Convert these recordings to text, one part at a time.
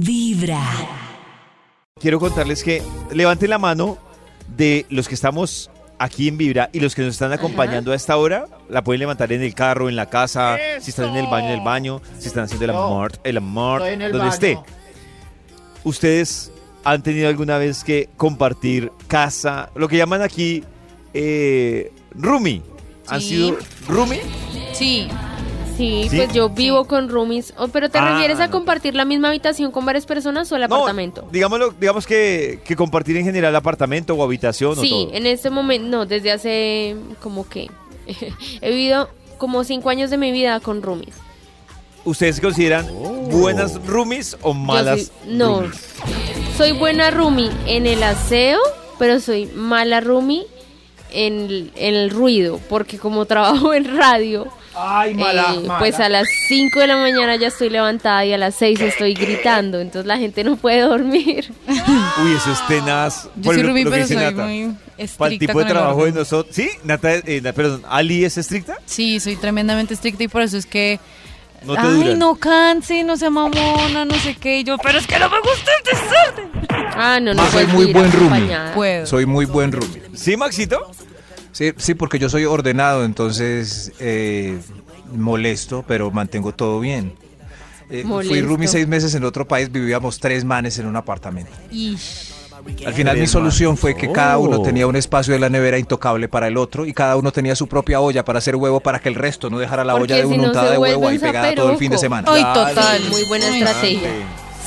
Vibra. Quiero contarles que levanten la mano de los que estamos aquí en Vibra y los que nos están acompañando a esta hora. La pueden levantar en el carro, en la casa, si están en el baño, en el baño, si están haciendo el amor, el amor, el donde baño. esté. ¿Ustedes han tenido alguna vez que compartir casa, lo que llaman aquí eh, roomie? ¿Han Sí. sido roomie? Sí, Sí, ¿Sí? pues yo vivo con roomies. Oh, ¿Pero te Ah, refieres a compartir la misma habitación con varias personas o el apartamento? digámoslo, digamos que, que compartir en general apartamento o habitación o Sí, todo. en este momento, no, desde hace como que he vivido como cinco años de mi vida con roomies. ¿Ustedes se consideran buenas roomies o malas soy- no, roomies? soy buena roomie en el aseo, pero soy mala roomie en el ruido, porque como trabajo en radio, Ay, mala, eh, mala. pues a las 5 de la mañana ya estoy levantada y a las 6 estoy gritando, entonces la gente no puede dormir. Uy, eso es tenaz. yo Por soy Rubí, pero soy Nata. muy Para el estricta tipo de con el trabajo de nosotros. ¿Sí? Nata, eh, perdón, ¿Ali es estricta? Sí, soy tremendamente estricta y por eso es que... No te Ay, duran. no canse, no sea mamona, no sé qué. Y yo, pero es que no me gusta el desorden. Ah, no, no soy muy buen. Puedo. Soy muy buen roomie. ¿Sí, Maxito? Sí, sí, porque yo soy ordenado, entonces eh, molesto, pero mantengo todo bien. Eh, fui roomie seis meses en otro país, vivíamos tres manes en un apartamento. Ish. Al final mi solución fue que cada uno Oh. tenía un espacio de la nevera intocable para el otro y cada uno tenía su propia olla para hacer huevo para que el resto no dejara la Porque olla de si no untada de huevo ahí un pegada todo el fin de semana. Ay, total. Muy buena Ay, estrategia.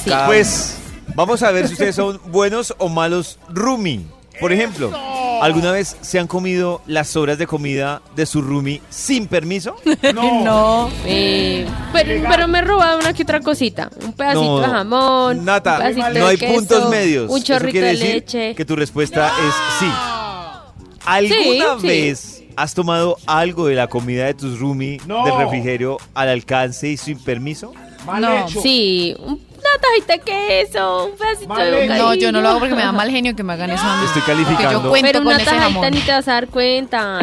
Sí. Pues vamos a ver si ustedes son buenos o malos roomie. Por ejemplo, ¿alguna vez se han comido las sobras de comida de su roomie sin permiso? No. Eh, pero, pero me he robado una que otra cosita. Un pedacito No. de jamón. un Nata, pedacito de no hay queso, puntos medios. Un Eso chorrito de decir leche. Que tu respuesta es sí. ¿Alguna Sí, sí. vez has tomado algo de la comida de tus roomie No. del refrigerio al alcance y sin permiso? Mal No. hecho. Sí, un- tajita de queso, un pedacito Vale. de No, yo no lo hago bocadillo. porque me da mal genio que me hagan eso a mí. Estoy calificando. yo cuento Pero con una ese tajita jamón. ni te vas a dar cuenta.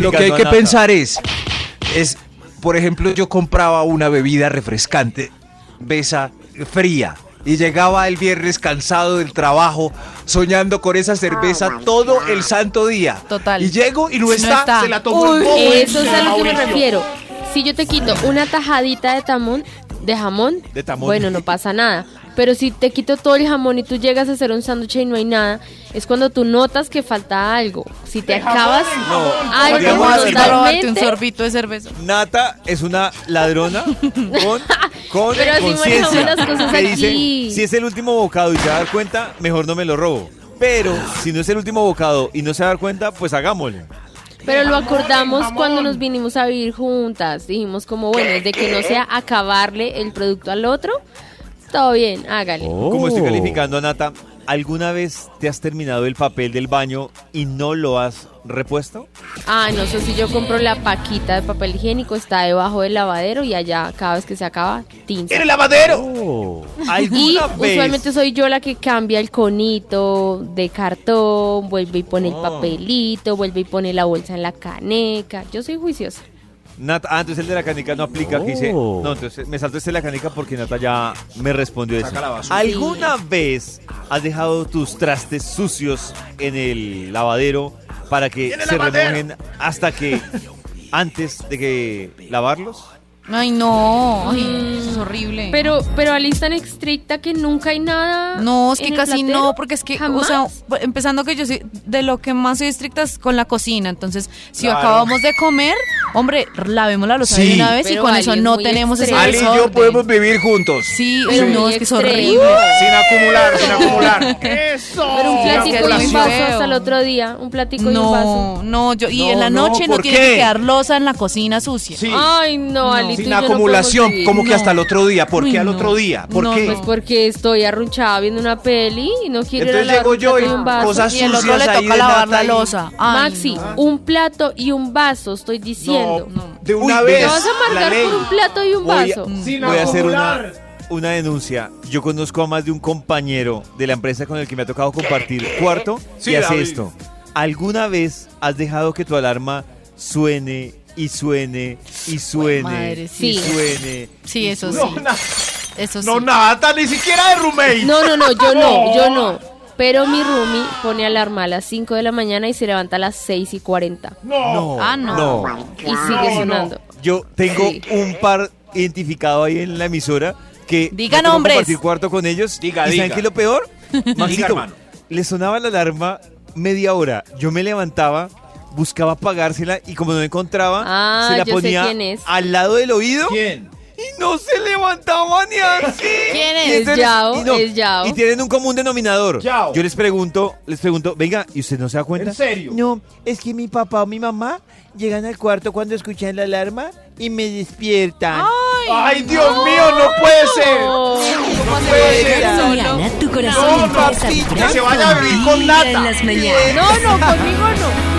Lo que hay a que pensar es, es, por ejemplo, yo compraba una bebida refrescante, besa fría, y llegaba el viernes cansado del trabajo, soñando con esa cerveza todo el santo día. Total. Y llego y no No está, está. se la tomó el Uy, bobo. Eso es a lo que me refiero. Si yo te quito una tajadita de jamón, de jamón, De jamón. bueno, no pasa nada. Pero si te quito todo el jamón y tú llegas a hacer un sándwich y no hay nada, es cuando tú notas que falta algo. Si te De acabas jamón. algo Digamos ¿Cómo así, vas a robarte un totalmente, sorbito de cerveza? Nata es una ladrona con, con Pero conciencia. manejamos las cosas que aquí. dice, si es el último bocado y se da cuenta, mejor no me lo robo. Pero si no es el último bocado y no se da cuenta, pues hagámosle. Pero lo acordamos cuando nos vinimos a vivir juntas. Dijimos como, bueno, de que no sea acabarle el producto al otro, todo bien, hágale. Como estoy calificando a Nata, ¿alguna vez te has terminado el papel del baño y no lo has repuesto? Ah, no sé si yo compro la paquita de papel higiénico, está debajo del lavadero y allá cada vez que se acaba, tinta. ¡En el lavadero! Y ¿Alguna vez? usualmente soy yo la que cambia el conito de cartón, vuelve y pone el Oh. papelito, vuelve y pone la bolsa en la caneca. Yo soy juiciosa. Nata, ah, entonces el de la canica no aplica. que dice, no, entonces me salto este de la canica porque Nata ya me respondió eso. ¿Alguna vez has dejado tus trastes sucios en el lavadero para que se remojen hasta que antes de que lavarlos? Ay, no. Ay, eso es horrible. Pero, pero Ali es tan estricta que nunca hay nada. No, es que casi platero. no, porque es que, ¿Jamás? o sea, empezando que yo soy, de lo que más soy estricta es con la cocina, entonces, si Claro. acabamos de comer, hombre, lavemos la losa de Sí. una vez y con Ali eso es no tenemos ese. Ali y yo podemos vivir juntos. Sí, Pero no, es que es horrible. Sin acumular, sin acumular. Eso. Pero un platico y un vaso hasta el otro día. Un platico y un vaso. No, no, yo, y No, en la no, noche no, ¿por tiene que quedar losa en la cocina sucia. Sí. Ay, no, Ali, y Sin no acumulación, como que No. hasta el otro día. ¿Por Uy, qué al no. otro día? ¿Por No, qué? Pues porque estoy arrunchada viendo una peli y no quiero ir a Entonces llego yo y y cosas Y el otro sucias le ahí toca de lavar la y- losa. Maxi, no. un plato y un vaso, estoy diciendo. De una ¿te vez. ¿Te vas a ley. por un plato y un Voy a- vaso? Sin Voy a hacer una, una denuncia. Yo conozco a más de un compañero de la empresa con el que me ha tocado compartir cuarto Sí, y hace David. esto. ¿Alguna vez has dejado que tu alarma suene y suene y suene madre, y sí. suene? Sí, y eso suene? sí. No, na- Eso sí. No, nada, ni siquiera de roommate. No, no, no, yo no, yo no. Pero mi roomie pone alarma a las 5 de la mañana y se levanta a las 6 y 40. No. Ah, no. Y sigue No, sonando. Yo tengo Sí. un par identificado ahí en la emisora que me tocó nombres. compartir cuarto con ellos. Diga, ¿Y saben diga. qué es lo peor? Maxito, hermano. le sonaba la alarma media hora. Yo me levantaba, buscaba apagársela y como no encontraba, Ah, se la yo sé ponía quién es. al lado del oído ¿Quién? Y no se levantaba ni así. ¿Quién Y es? entonces- Yao, y no, es Yao. Y tienen un común denominador. Yao. Yo les pregunto, les pregunto, venga, ¿y usted no se da cuenta? ¿En serio? No, es que mi papá o mi mamá llegan al cuarto cuando escuchan la alarma y me despiertan. Ay, Dios mío, no puede ser. Oh, No puede ser. Mañana tu corazón No, que se vaya a vivir con nata. en las mañanas. No, no, conmigo